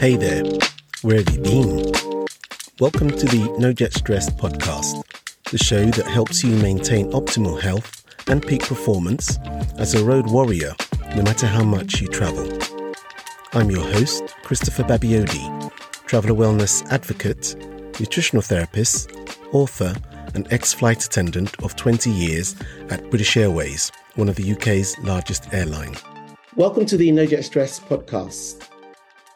Hey there, where have you been? Welcome to the No Jet Stress podcast, the show that helps you maintain optimal health and peak performance as a road warrior, no matter how much you travel. I'm your host, Christopher Babayode, traveler wellness advocate, nutritional therapist, author, and ex flight attendant of 20 years at British Airways, one of the UK's largest airline. Welcome to the No Jet Stress podcast.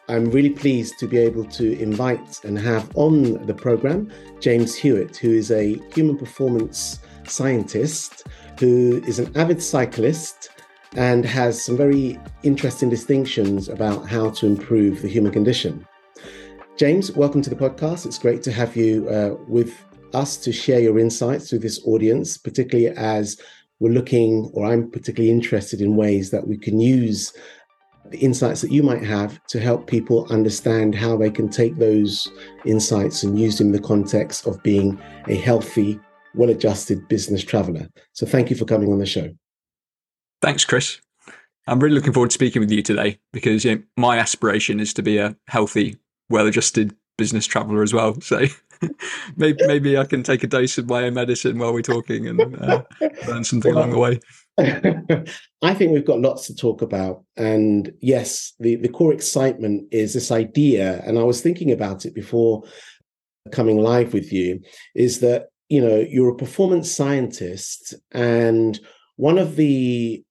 I'm really pleased to be able to invite and have on the program James Hewitt, who is a human performance scientist, who is an avid cyclist and has some very interesting distinctions about how to improve the human condition. James, welcome to the podcast. It's great to have you uh, with us to share your insights with this audience, particularly as we're looking, or I'm particularly interested in ways that we can use the insights that you might have to help people understand how they can take those insights and use them in the context of being a healthy, well adjusted business traveler. So thank you for coming on the show. Thanks, Chris. I'm really looking forward to speaking with you today because you know, my aspiration is to be a healthy, well adjusted business traveler as well. So maybe, maybe I can take a dose of my own medicine while we're talking and uh, learn something along the way. I think we've got lots to talk about. And yes, the, the core excitement is this idea, and I was thinking about it before coming live with you, is that, you know, you're a performance scientist, and one of the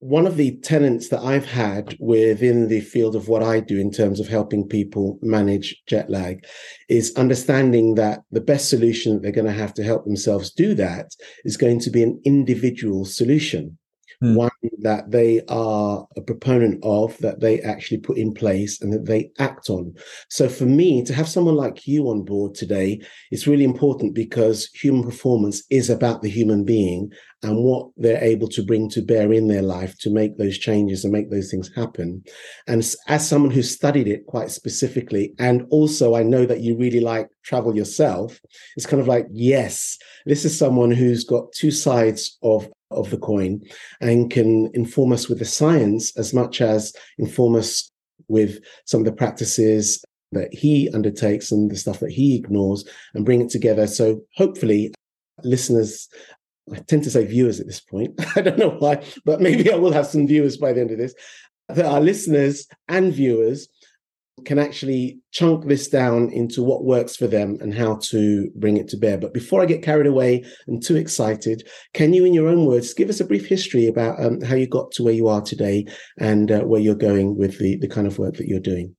one of the tenets that I've had within the field of what I do in terms of helping people manage jet lag is understanding that the best solution that they're going to have to help themselves do that is going to be an individual solution mm. one that they are a proponent of, that they actually put in place and that they act on. So for me, to have someone like you on board today is really important because human performance is about the human being and what they're able to bring to bear in their life to make those changes and make those things happen. And as someone who studied it quite specifically, and also I know that you really like travel yourself, it's kind of like, yes, this is someone who's got two sides of of the coin and can inform us with the science as much as inform us with some of the practices that he undertakes and the stuff that he ignores and bring it together. So hopefully listeners I tend to say viewers at this point. I don't know why, but maybe I will have some viewers by the end of this. That our listeners and viewers can actually chunk this down into what works for them and how to bring it to bear. But before I get carried away and too excited, can you, in your own words, give us a brief history about um, how you got to where you are today and uh, where you're going with the, the kind of work that you're doing?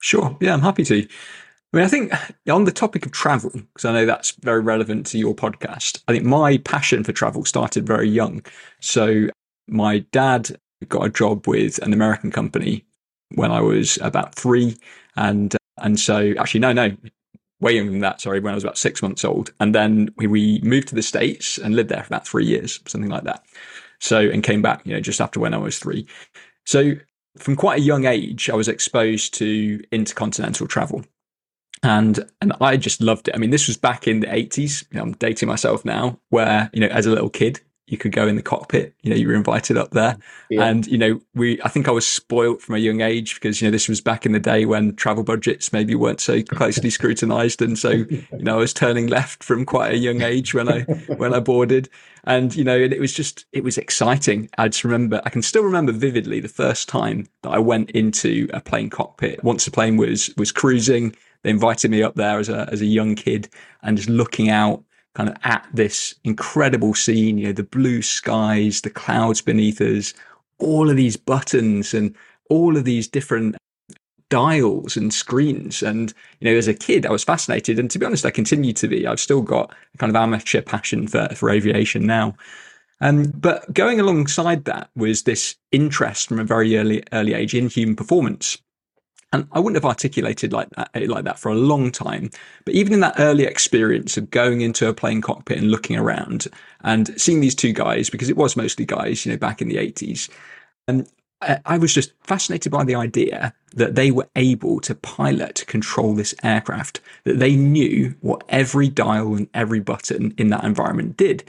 Sure. Yeah, I'm happy to. I mean, I think on the topic of travel, because I know that's very relevant to your podcast, I think my passion for travel started very young. So my dad got a job with an American company when I was about three, and and so actually no no way younger than that sorry when I was about six months old, and then we, we moved to the states and lived there for about three years something like that. So and came back you know just after when I was three. So from quite a young age, I was exposed to intercontinental travel. And and I just loved it. I mean, this was back in the 80s. You know, I'm dating myself now, where, you know, as a little kid, you could go in the cockpit. You know, you were invited up there, yeah. and you know, we. I think I was spoilt from a young age because you know this was back in the day when travel budgets maybe weren't so closely scrutinised, and so you know I was turning left from quite a young age when I when I boarded, and you know and it was just it was exciting. I just remember I can still remember vividly the first time that I went into a plane cockpit. Once the plane was was cruising, they invited me up there as a as a young kid and just looking out kind of at this incredible scene, you know, the blue skies, the clouds beneath us, all of these buttons and all of these different dials and screens. And, you know, as a kid, I was fascinated. And to be honest, I continue to be. I've still got a kind of amateur passion for, for aviation now. Um, but going alongside that was this interest from a very early, early age in human performance. And I wouldn't have articulated like that, like that for a long time. But even in that early experience of going into a plane cockpit and looking around and seeing these two guys, because it was mostly guys, you know, back in the 80s, and um, I was just fascinated by the idea that they were able to pilot, control this aircraft, that they knew what every dial and every button in that environment did.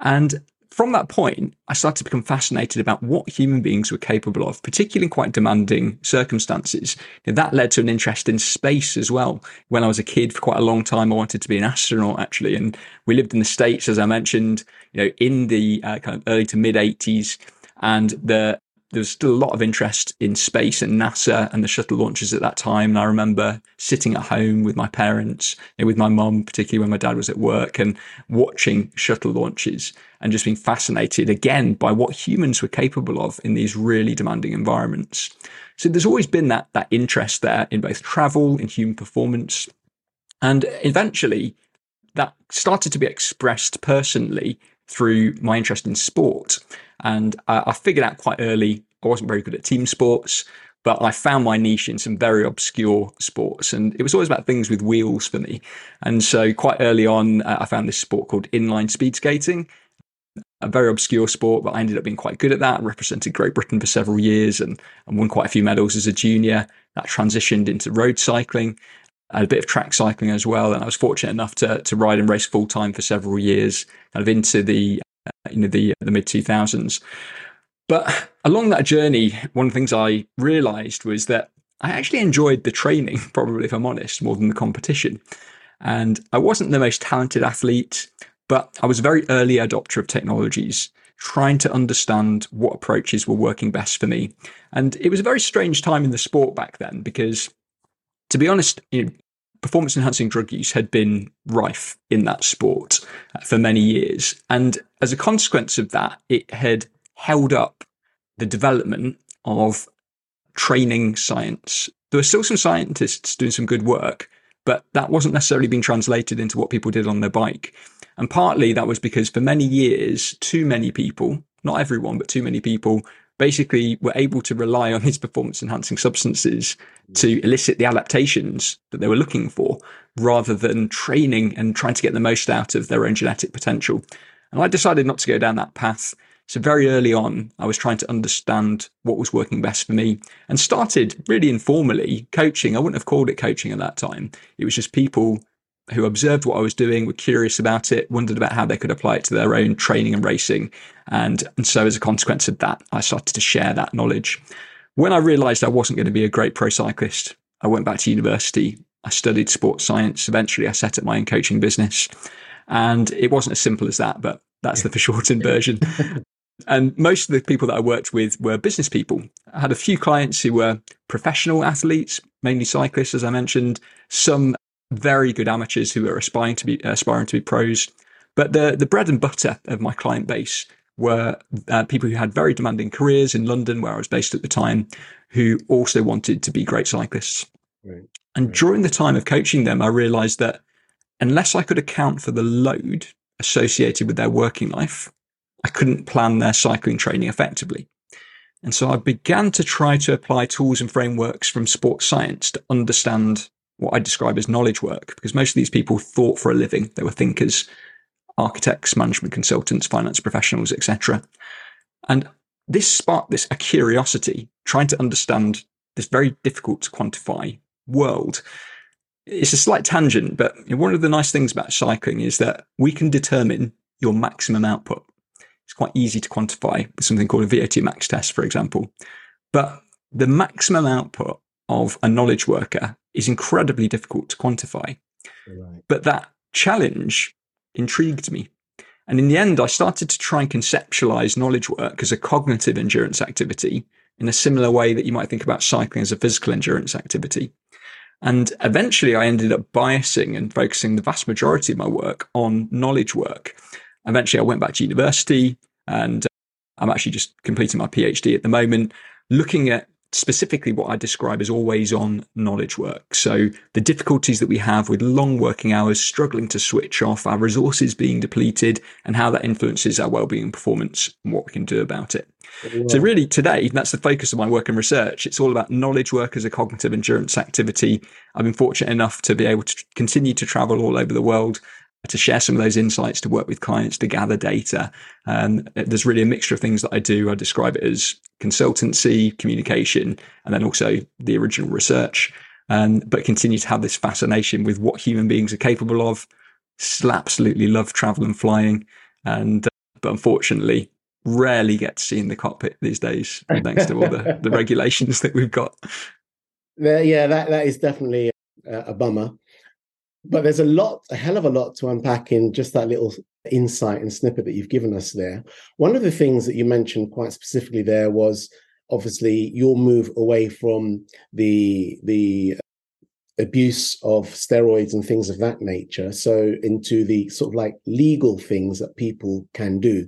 And from that point, I started to become fascinated about what human beings were capable of, particularly in quite demanding circumstances. That led to an interest in space as well. When I was a kid, for quite a long time, I wanted to be an astronaut actually, and we lived in the states, as I mentioned, you know, in the uh, kind of early to mid '80s, and the there was still a lot of interest in space and NASA and the shuttle launches at that time. And I remember sitting at home with my parents with my mum, particularly when my dad was at work and watching shuttle launches and just being fascinated again by what humans were capable of in these really demanding environments. So there's always been that, that interest there in both travel, in human performance. And eventually that started to be expressed personally through my interest in sport. And uh, I figured out quite early I wasn't very good at team sports, but I found my niche in some very obscure sports. And it was always about things with wheels for me. And so quite early on, uh, I found this sport called inline speed skating. A very obscure sport, but I ended up being quite good at that. I represented Great Britain for several years and, and won quite a few medals as a junior. That transitioned into road cycling a bit of track cycling as well. And I was fortunate enough to, to ride and race full time for several years, kind of into the, uh, you know, the, the mid 2000s. But along that journey, one of the things I realized was that I actually enjoyed the training, probably if I'm honest, more than the competition. And I wasn't the most talented athlete, but I was a very early adopter of technologies, trying to understand what approaches were working best for me. And it was a very strange time in the sport back then because, to be honest, you know, performance enhancing drug use had been rife in that sport uh, for many years. And as a consequence of that, it had held up the development of training science. There were still some scientists doing some good work, but that wasn't necessarily being translated into what people did on their bike. And partly that was because for many years, too many people, not everyone, but too many people basically were able to rely on his performance enhancing substances hmm. to elicit the adaptations that they were looking for rather than training and trying to get the most out of their own genetic potential. And I decided not to go down that path. So very early on, I was trying to understand what was working best for me and started really informally coaching. I wouldn't have called it coaching at that time. It was just people who observed what I was doing, were curious about it, wondered about how they could apply it to their own training and racing. And, and so as a consequence of that, I started to share that knowledge. When I realized I wasn't going to be a great pro cyclist, I went back to university. I studied sports science. Eventually, I set up my own coaching business. And it wasn't as simple as that, but that's the foreshortened version. And most of the people that I worked with were business people. I had a few clients who were professional athletes, mainly cyclists, as I mentioned, some very good amateurs who were aspiring to be aspiring to be pros. But the the bread and butter of my client base were uh, people who had very demanding careers in London, where I was based at the time, who also wanted to be great cyclists. Right. And right. during the time of coaching them, I realized that unless I could account for the load associated with their working life, I couldn't plan their cycling training effectively. And so I began to try to apply tools and frameworks from sports science to understand what I describe as knowledge work, because most of these people thought for a living. They were thinkers, architects, management consultants, finance professionals, etc. And this sparked this a curiosity, trying to understand this very difficult to quantify world. It's a slight tangent, but one of the nice things about cycling is that we can determine your maximum output. It's quite easy to quantify with something called a VO2 max test, for example. But the maximum output of a knowledge worker is incredibly difficult to quantify. Right. But that challenge intrigued me. And in the end, I started to try and conceptualize knowledge work as a cognitive endurance activity in a similar way that you might think about cycling as a physical endurance activity. And eventually I ended up biasing and focusing the vast majority of my work on knowledge work. Eventually, I went back to university and uh, I'm actually just completing my PhD at the moment, looking at specifically what I describe as always on knowledge work. So the difficulties that we have with long working hours, struggling to switch off, our resources being depleted, and how that influences our well-being and performance and what we can do about it. Yeah. So really today, that's the focus of my work and research. It's all about knowledge work as a cognitive endurance activity. I've been fortunate enough to be able to continue to travel all over the world to share some of those insights, to work with clients, to gather data. And uh, there's really a mixture of things that I do. I describe it as consultancy, communication, and then also the original research. And but continue to have this fascination with what human beings are capable of. Still absolutely love travel and flying. And uh, but unfortunately, rarely get to see in the cockpit these days, thanks to all the, the regulations that we've got. Yeah, that, that is definitely a, a bummer. But there's a lot, a hell of a lot to unpack in just that little insight and snippet that you've given us there. One of the things that you mentioned quite specifically there was obviously your move away from the the abuse of steroids and things of that nature so into the sort of like legal things that people can do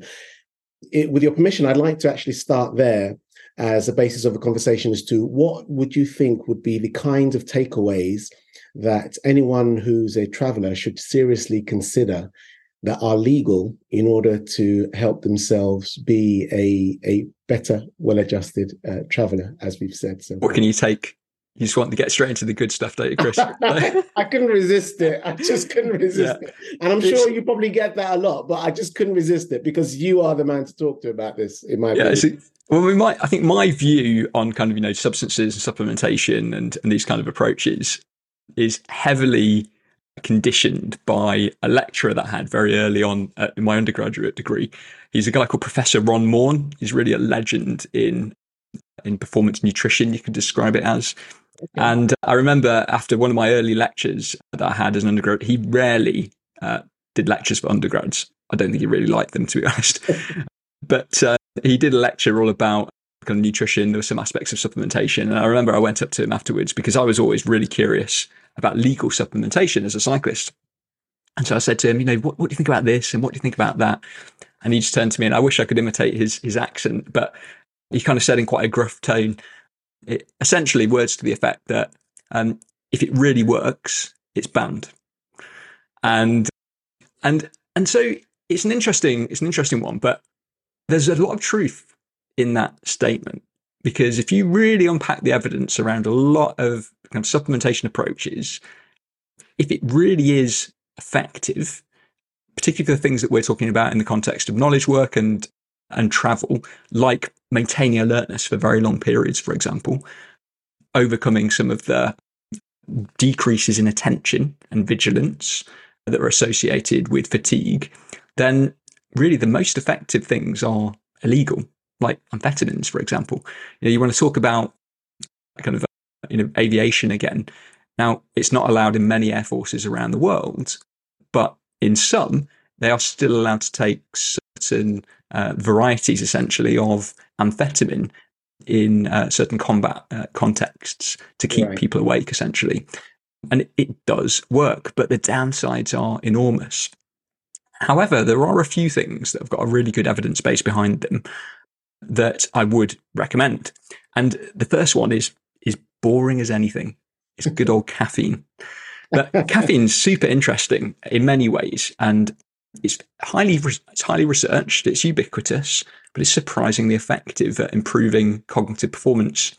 it, with your permission i'd like to actually start there as a basis of a conversation as to what would you think would be the kind of takeaways that anyone who's a traveler should seriously consider that are legal in order to help themselves be a a better, well-adjusted uh, traveler, as we've said. So, what can you take? You just want to get straight into the good stuff, don't you, Chris? I couldn't resist it. I just couldn't resist yeah. it, and I'm sure you probably get that a lot. But I just couldn't resist it because you are the man to talk to about this. In my yeah, opinion. well, we might. I think my view on kind of you know substances and supplementation and and these kind of approaches is heavily conditioned by a lecturer that I had very early on in my undergraduate degree. He's a guy called Professor Ron Maughan. He's really a legend in in performance nutrition. You could describe it as. And I remember after one of my early lectures that I had as an undergrad, he rarely uh, did lectures for undergrads. I don't think he really liked them, to be honest. but uh, he did a lecture all about kind of nutrition. There were some aspects of supplementation. And I remember I went up to him afterwards because I was always really curious about legal supplementation as a cyclist. And so I said to him, you know, what, what do you think about this? And what do you think about that? And he just turned to me and I wish I could imitate his, his accent, but he kind of said in quite a gruff tone, it, essentially words to the effect that um, if it really works, it's banned. And, and, and so it's an interesting, it's an interesting one, but there's a lot of truth in that statement. Because if you really unpack the evidence around a lot of kind of supplementation approaches, if it really is effective, particularly for the things that we're talking about in the context of knowledge work and and travel, like maintaining alertness for very long periods, for example, overcoming some of the decreases in attention and vigilance that are associated with fatigue, then really the most effective things are illegal, like amphetamines, for example. You, know, you want to talk about kind of you know, aviation again. Now, it's not allowed in many air forces around the world, but in some, they are still allowed to take certain uh, varieties, essentially, of amphetamine in uh, certain combat uh, contexts to keep right. people awake, essentially. And it, it does work, but the downsides are enormous. However, there are a few things that have got a really good evidence base behind them that I would recommend. And the first one is is boring as anything. It's good old caffeine. But caffeine's super interesting in many ways, and it's highly it's highly researched. It's ubiquitous, but it's surprisingly effective at improving cognitive performance.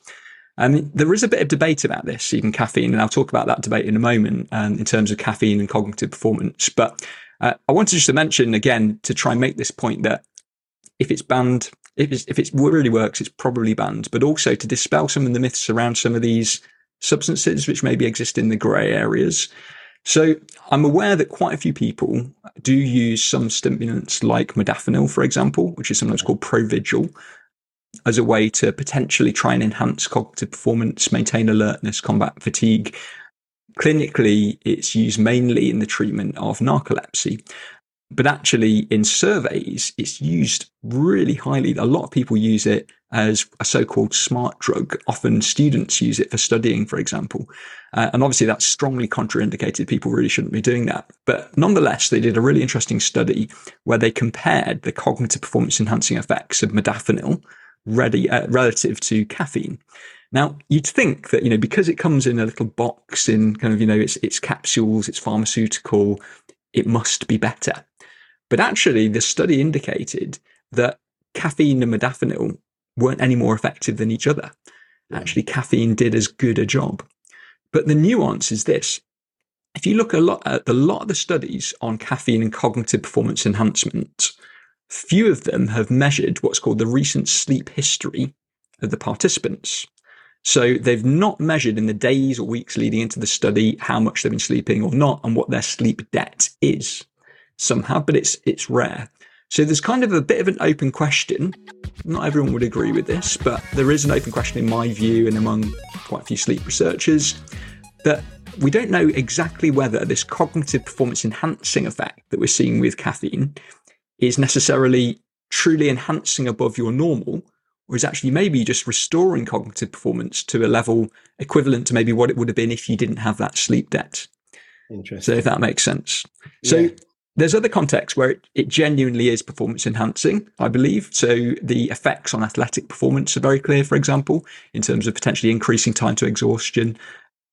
And there is a bit of debate about this, even caffeine, and I'll talk about that debate in a moment um, in terms of caffeine and cognitive performance. But uh, I wanted just to mention again to try and make this point that if it's banned if, it's, if it really works, it's probably banned, but also to dispel some of the myths around some of these substances which maybe exist in the grey areas. So I'm aware that quite a few people do use some stimulants like modafinil, for example, which is sometimes called Provigil, as a way to potentially try and enhance cognitive performance, maintain alertness, combat fatigue. Clinically, it's used mainly in the treatment of narcolepsy. But actually, in surveys, it's used really highly. A lot of people use it as a so-called smart drug. Often students use it for studying, for example. Uh, and obviously that's strongly contraindicated. People really shouldn't be doing that. But nonetheless, they did a really interesting study where they compared the cognitive performance enhancing effects of modafinil ready, uh, relative to caffeine. Now, you'd think that, you know, because it comes in a little box in kind of, you know, it's, it's capsules, it's pharmaceutical, it must be better. But actually, the study indicated that caffeine and modafinil weren't any more effective than each other. Hmm. Actually, caffeine did as good a job. But the nuance is this. If you look a lot uh, at a lot of the studies on caffeine and cognitive performance enhancement, few of them have measured what's called the recent sleep history of the participants. So they've not measured in the days or weeks leading into the study how much they've been sleeping or not and what their sleep debt is. Some have, but it's it's rare. So there's kind of a bit of an open question. Not everyone would agree with this, but there is an open question in my view and among quite a few sleep researchers that we don't know exactly whether this cognitive performance enhancing effect that we're seeing with caffeine is necessarily truly enhancing above your normal, or is actually maybe just restoring cognitive performance to a level equivalent to maybe what it would have been if you didn't have that sleep debt. Interesting. So if that makes sense. So Yeah. There's other contexts where it, it genuinely is performance enhancing, I believe. So the effects on athletic performance are very clear, for example, in terms of potentially increasing time to exhaustion.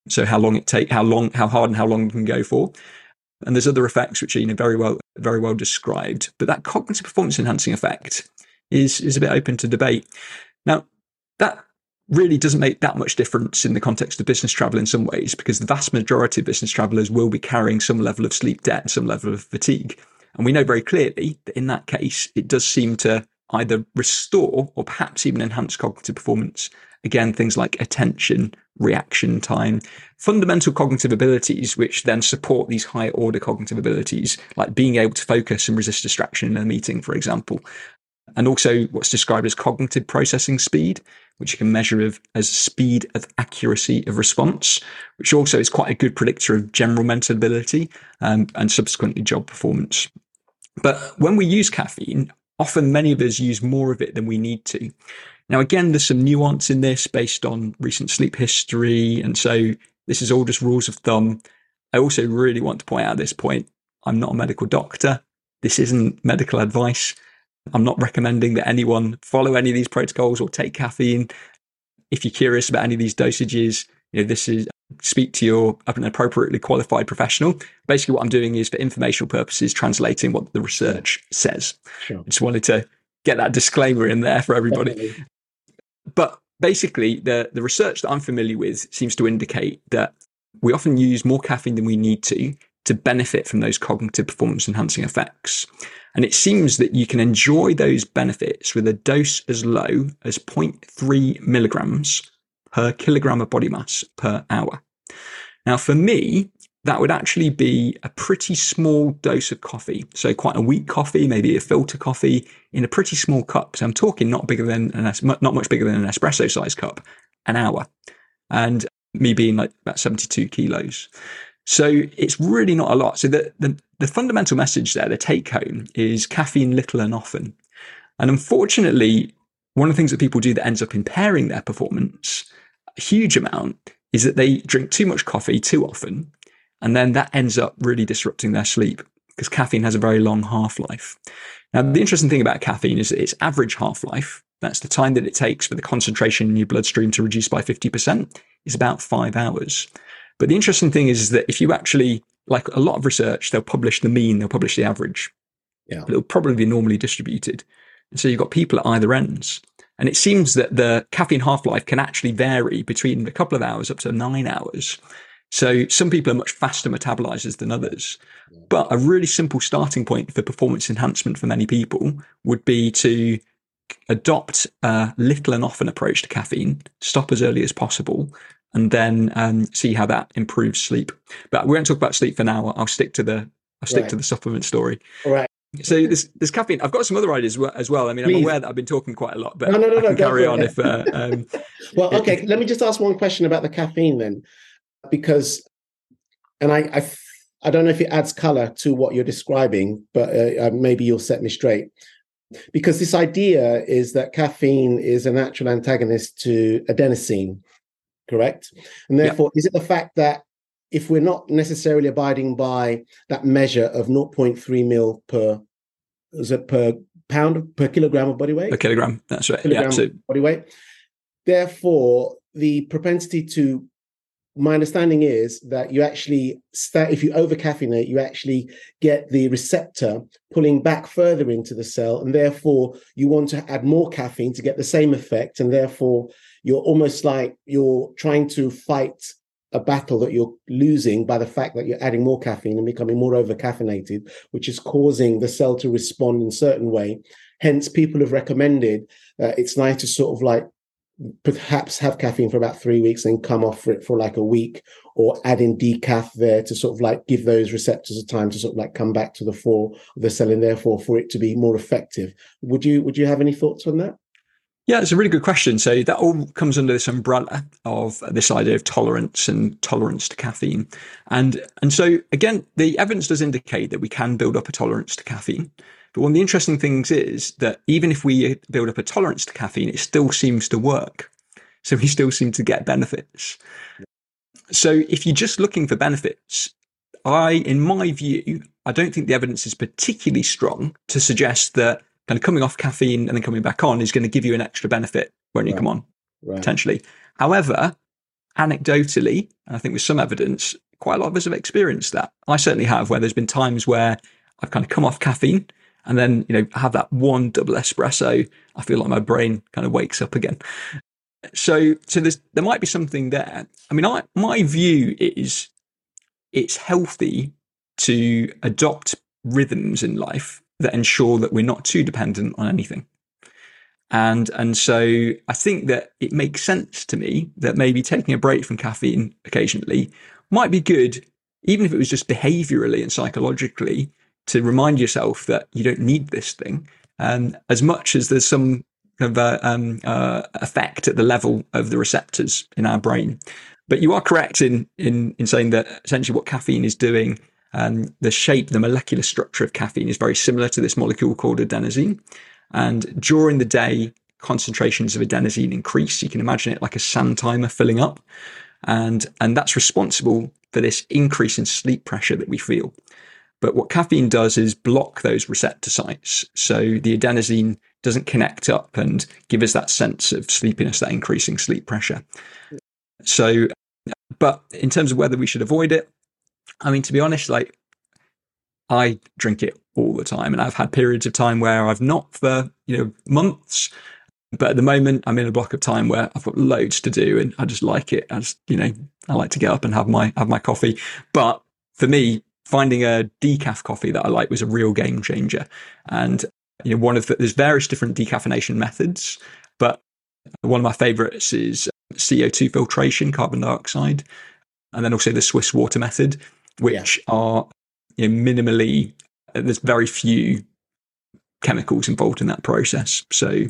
So how long it take, how long, how hard and how long you can go for. And there's other effects which are you know very well very well described. But that cognitive performance enhancing effect is is a bit open to debate. Now that really doesn't make that much difference in the context of business travel in some ways, because the vast majority of business travelers will be carrying some level of sleep debt and some level of fatigue. And we know very clearly that in that case, it does seem to either restore or perhaps even enhance cognitive performance. Again, things like attention, reaction time, fundamental cognitive abilities, which then support these higher order cognitive abilities, like being able to focus and resist distraction in a meeting, for example. And also what's described as cognitive processing speed, which you can measure of, as speed of accuracy of response, which also is quite a good predictor of general mental ability um, and subsequently job performance. But when we use caffeine, often many of us use more of it than we need to. Now, again, there's some nuance in this based on recent sleep history. And so this is all just rules of thumb. I also really want to point out at this point I'm not a medical doctor. This isn't medical advice. I'm not recommending that anyone follow any of these protocols or take caffeine. If you're curious about any of these dosages, you know, this is speak to your an appropriately qualified professional. Basically, what I'm doing is for informational purposes, translating what the research says. Sure. Just wanted to get that disclaimer in there for everybody. Definitely. But basically, the, the research that I'm familiar with seems to indicate that we often use more caffeine than we need to to benefit from those cognitive performance enhancing effects. And it seems that you can enjoy those benefits with a dose as low as 0.3 milligrams per kilogram of body mass per hour. Now, for me, that would actually be a pretty small dose of coffee. So quite a weak coffee, maybe a filter coffee in a pretty small cup. So I'm talking not bigger than an, not much bigger than an espresso size cup, an hour. And me being like about 72 kilos. So it's really not a lot. So the, the, the fundamental message there, the take home is caffeine little and often. And unfortunately, one of the things that people do that ends up impairing their performance a huge amount is that they drink too much coffee too often. And then that ends up really disrupting their sleep because caffeine has a very long half life. Now, the interesting thing about caffeine is that its average half life, that's the time that it takes for the concentration in your bloodstream to reduce by 50%, is about five hours. But the interesting thing is, that if you actually, like a lot of research, they'll publish the mean, they'll publish the average. Yeah. But it'll probably be normally distributed. And so you've got people at either ends. And it seems that the caffeine half life can actually vary between a couple of hours up to nine hours. So some people are much faster metabolizers than others. But a really simple starting point for performance enhancement for many people would be to adopt a little and often approach to caffeine, stop as early as possible, and then um, see how that improves sleep. But we won't talk about sleep for now. I'll stick to the I'll stick Right. to the supplement story. All right. So this this caffeine. I've got some other ideas as well. I mean, I'm aware that I've been talking quite a lot, but No, no, no, I can carry on if. Uh, um, Well, okay. Let me just ask one question about the caffeine then, because, and I, I, I don't know if it adds color to what you're describing, but uh, uh, maybe you'll set me straight. Because this idea is that caffeine is a natural antagonist to adenosine, correct? And Yeah. therefore, is it the fact that if we're not necessarily abiding by that measure of 0.3 mil per, is it per pound per kilogram of body weight? a kilogram. That's right. kilogram Yeah. So body weight. Therefore, the propensity to my understanding is that you actually sta if you over caffeinate, you actually get the receptor pulling back further into the cell, and therefore you want to add more caffeine to get the same effect, and therefore you're almost like you're trying to fight a battle that you're losing by the fact that you're adding more caffeine and becoming more over caffeinated, which is causing the cell to respond in a certain way. Hence, people have recommended uh, it's nice to sort of like perhaps have caffeine for about three weeks and come off for it for like a week or add in decaf there to sort of like give those receptors a time to sort of like come back to the fore of the cell and therefore for it to be more effective would you would you have any thoughts on that yeah, it's a really good question. So that all comes under this umbrella of this idea of tolerance and tolerance to caffeine. And and so again, the evidence does indicate that we can build up a tolerance to caffeine. But one of the interesting things is that even if we build up a tolerance to caffeine, it still seems to work. So we still seem to get benefits. So if you're just looking for benefits, I, in my view, I don't think the evidence is particularly strong to suggest that kind of coming off caffeine and then coming back on is going to give you an extra benefit when you right. come on, right. potentially. However, anecdotally, and I think with some evidence, quite a lot of us have experienced that. I certainly have, where there's been times where I've kind of come off caffeine and then, you know, have that one double espresso. I feel like my brain kind of wakes up again. So, so there's, there might be something there. I mean, I, my view is it's healthy to adopt rhythms in life that ensure that we're not too dependent on anything. And, and so I think that it makes sense to me that maybe taking a break from caffeine occasionally might be good, even if it was just behaviorally and psychologically to remind yourself that you don't need this thing. And as much as there's some kind of uh, um, uh, effect at the level of the receptors in our brain. But you are correct in, in, in saying that essentially what caffeine is doing um, the shape, the molecular structure of caffeine is very similar to this molecule called adenosine. And during the day, concentrations of adenosine increase. You can imagine it like a sand timer filling up. And, and that's responsible for this increase in sleep pressure that we feel. But what caffeine does is block those receptor sites. So the adenosine doesn't connect up and give us that sense of sleepiness, that increasing sleep pressure. So, but in terms of whether we should avoid it, I mean, to be honest, like I drink it all the time, and I've had periods of time where I've not for you know months. But at the moment, I'm in a block of time where I've got loads to do, and I just like it. As you know, I like to get up and have my have my coffee. But for me, finding a decaf coffee that I like was a real game changer. And you know, one of the, there's various different decaffeination methods, but one of my favorites is uh, CO2 filtration, carbon dioxide, and then also the Swiss water method which yeah. are you know, minimally, uh, there's very few chemicals involved in that process. So,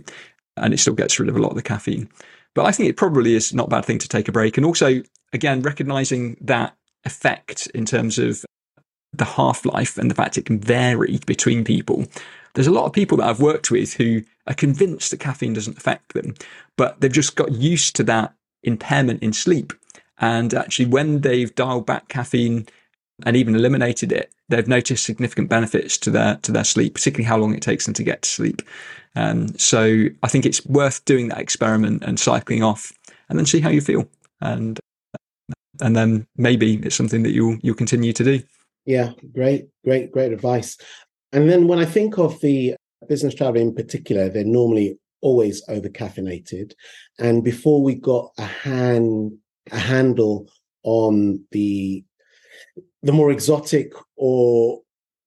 and it still gets rid of a lot of the caffeine. But I think it probably is not a bad thing to take a break. And also, again, recognizing that effect in terms of the half life and the fact it can vary between people. There's a lot of people that I've worked with who are convinced that caffeine doesn't affect them, but they've just got used to that impairment in sleep. And actually, when they've dialed back caffeine and even eliminated it, they've noticed significant benefits to their to their sleep, particularly how long it takes them to get to sleep. Um, so I think it's worth doing that experiment and cycling off, and then see how you feel, and and then maybe it's something that you'll you'll continue to do. Yeah, great, great, great advice. And then when I think of the business travel in particular, they're normally always over caffeinated, and before we got a hand a handle on the the more exotic or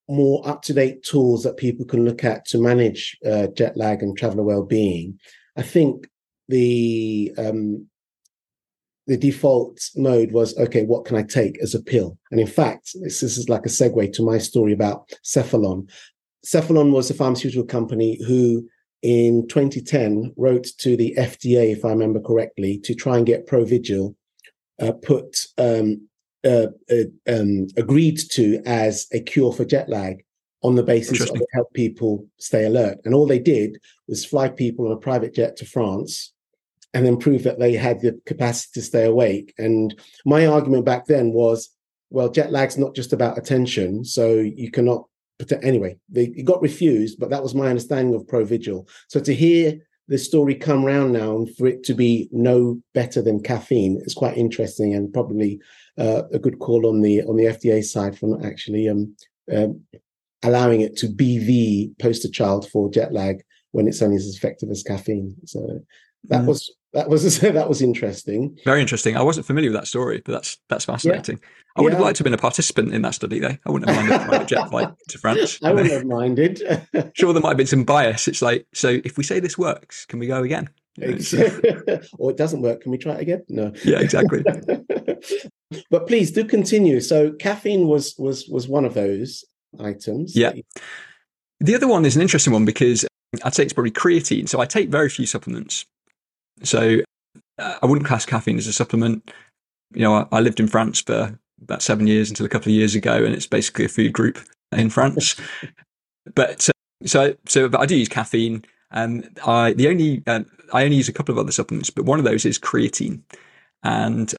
more up to date tools that people can look at to manage uh, jet lag and traveler well being, I think the um, the default mode was okay. What can I take as a pill? And in fact, this, this is like a segue to my story about Cephalon. Cephalon was a pharmaceutical company who, in 2010, wrote to the FDA, if I remember correctly, to try and get Provigil uh, put um, uh, uh, um, agreed to as a cure for jet lag on the basis of help people stay alert. And all they did was fly people on a private jet to France and then prove that they had the capacity to stay awake. And my argument back then was, well, jet lag's not just about attention, so you cannot. Anyway, they, it got refused, but that was my understanding of Provigil. So to hear the story come round now and for it to be no better than caffeine is quite interesting and probably uh, a good call on the on the FDA side for not actually um, um, allowing it to be the poster child for jet lag when it's only as effective as caffeine. So that mm. was that was that was interesting. Very interesting. I wasn't familiar with that story, but that's that's fascinating. Yeah. I would yeah. have liked to have been a participant in that study, though. I wouldn't have minded a jet flight to France. I wouldn't have minded. sure, there might have been some bias. It's like, so if we say this works, can we go again? or it doesn't work. Can we try it again? No. Yeah, exactly. but please do continue. So caffeine was was was one of those items. Yeah. The other one is an interesting one because I'd say it's probably creatine. So I take very few supplements. So uh, I wouldn't class caffeine as a supplement. You know, I, I lived in France for about seven years until a couple of years ago, and it's basically a food group in France. but uh, so so, but I do use caffeine. Um, I the only um, I only use a couple of other supplements, but one of those is creatine, and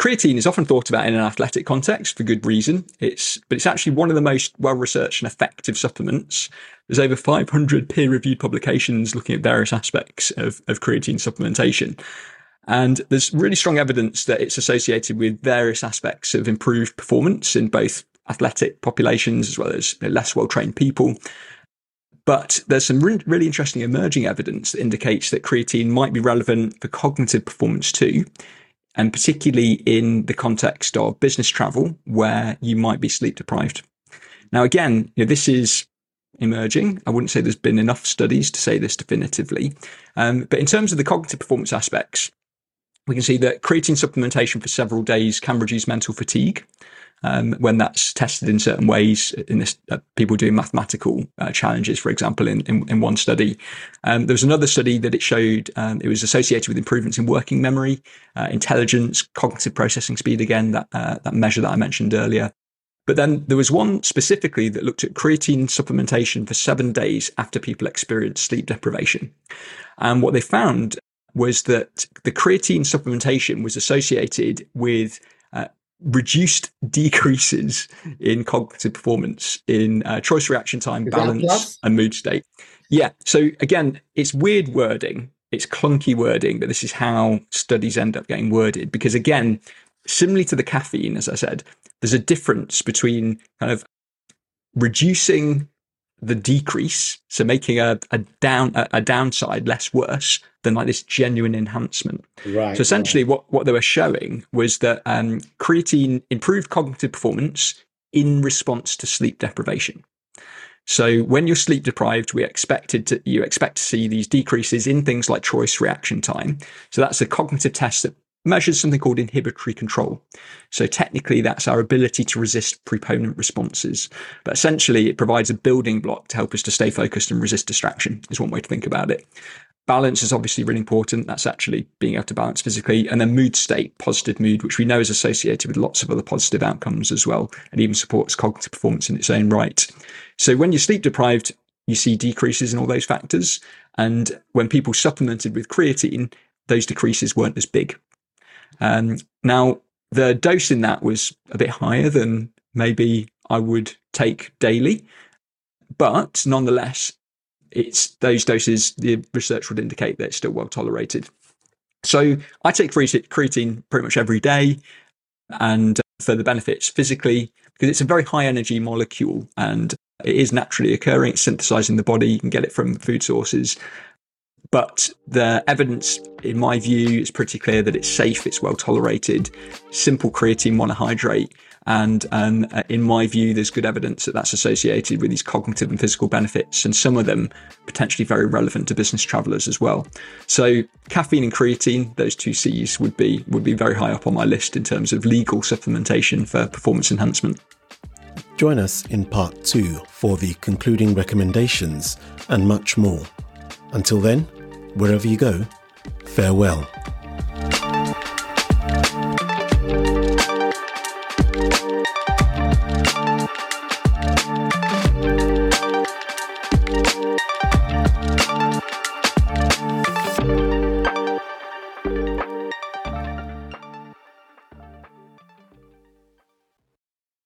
creatine is often thought about in an athletic context for good reason. It's but it's actually one of the most well researched and effective supplements. There's over 500 peer reviewed publications looking at various aspects of, of creatine supplementation. And there's really strong evidence that it's associated with various aspects of improved performance in both athletic populations as well as less well trained people. But there's some re- really interesting emerging evidence that indicates that creatine might be relevant for cognitive performance too, and particularly in the context of business travel where you might be sleep deprived. Now, again, you know, this is emerging. I wouldn't say there's been enough studies to say this definitively. Um, but in terms of the cognitive performance aspects, we can see that creatine supplementation for several days can reduce mental fatigue um, when that's tested in certain ways. In this, uh, people doing mathematical uh, challenges, for example, in, in, in one study. Um, there was another study that it showed um, it was associated with improvements in working memory, uh, intelligence, cognitive processing speed. Again, that uh, that measure that I mentioned earlier. But then there was one specifically that looked at creatine supplementation for seven days after people experienced sleep deprivation. And what they found was that the creatine supplementation was associated with uh, reduced decreases in cognitive performance in uh, choice reaction time, Is balance, and mood state. Yeah. So again, it's weird wording. It's clunky wording, but this is how studies end up getting worded. Because again, similarly to the caffeine, as I said, there's a difference between kind of reducing the decrease, so making a, a down a, a, downside less worse than like this genuine enhancement. Right. So essentially, right. what what they were showing was that um, creatine improved cognitive performance in response to sleep deprivation. So when you're sleep deprived, we expected to, you expect to see these decreases in things like choice reaction time. So that's a cognitive test that measures something called inhibitory control. So technically, that's our ability to resist preponderant responses. But essentially, it provides a building block to help us to stay focused and resist distraction, is one way to think about it. Balance is obviously really important. That's actually being able to balance physically. And then mood state, positive mood, which we know is associated with lots of other positive outcomes as well, and even supports cognitive performance in its own right. So when you're sleep deprived, you see decreases in all those factors. And when people supplemented with creatine, those decreases weren't as big. Um, now, the dose in that was a bit higher than maybe I would take daily, but nonetheless, it's those doses. The research would indicate that it's still well tolerated. So I take creatine pretty much every day, and for the benefits physically, because it's a very high energy molecule and it is naturally occurring. It's synthesized in the body. You can get it from food sources. But the evidence, in my view, is pretty clear that it's safe, it's well tolerated, simple creatine monohydrate. And um, in my view, there's good evidence that that's associated with these cognitive and physical benefits, and some of them potentially very relevant to business travelers as well. So, caffeine and creatine, those two C's, would be would be very high up on my list in terms of legal supplementation for performance enhancement. Join us in part two for the concluding recommendations and much more. Until then, Wherever you go, farewell.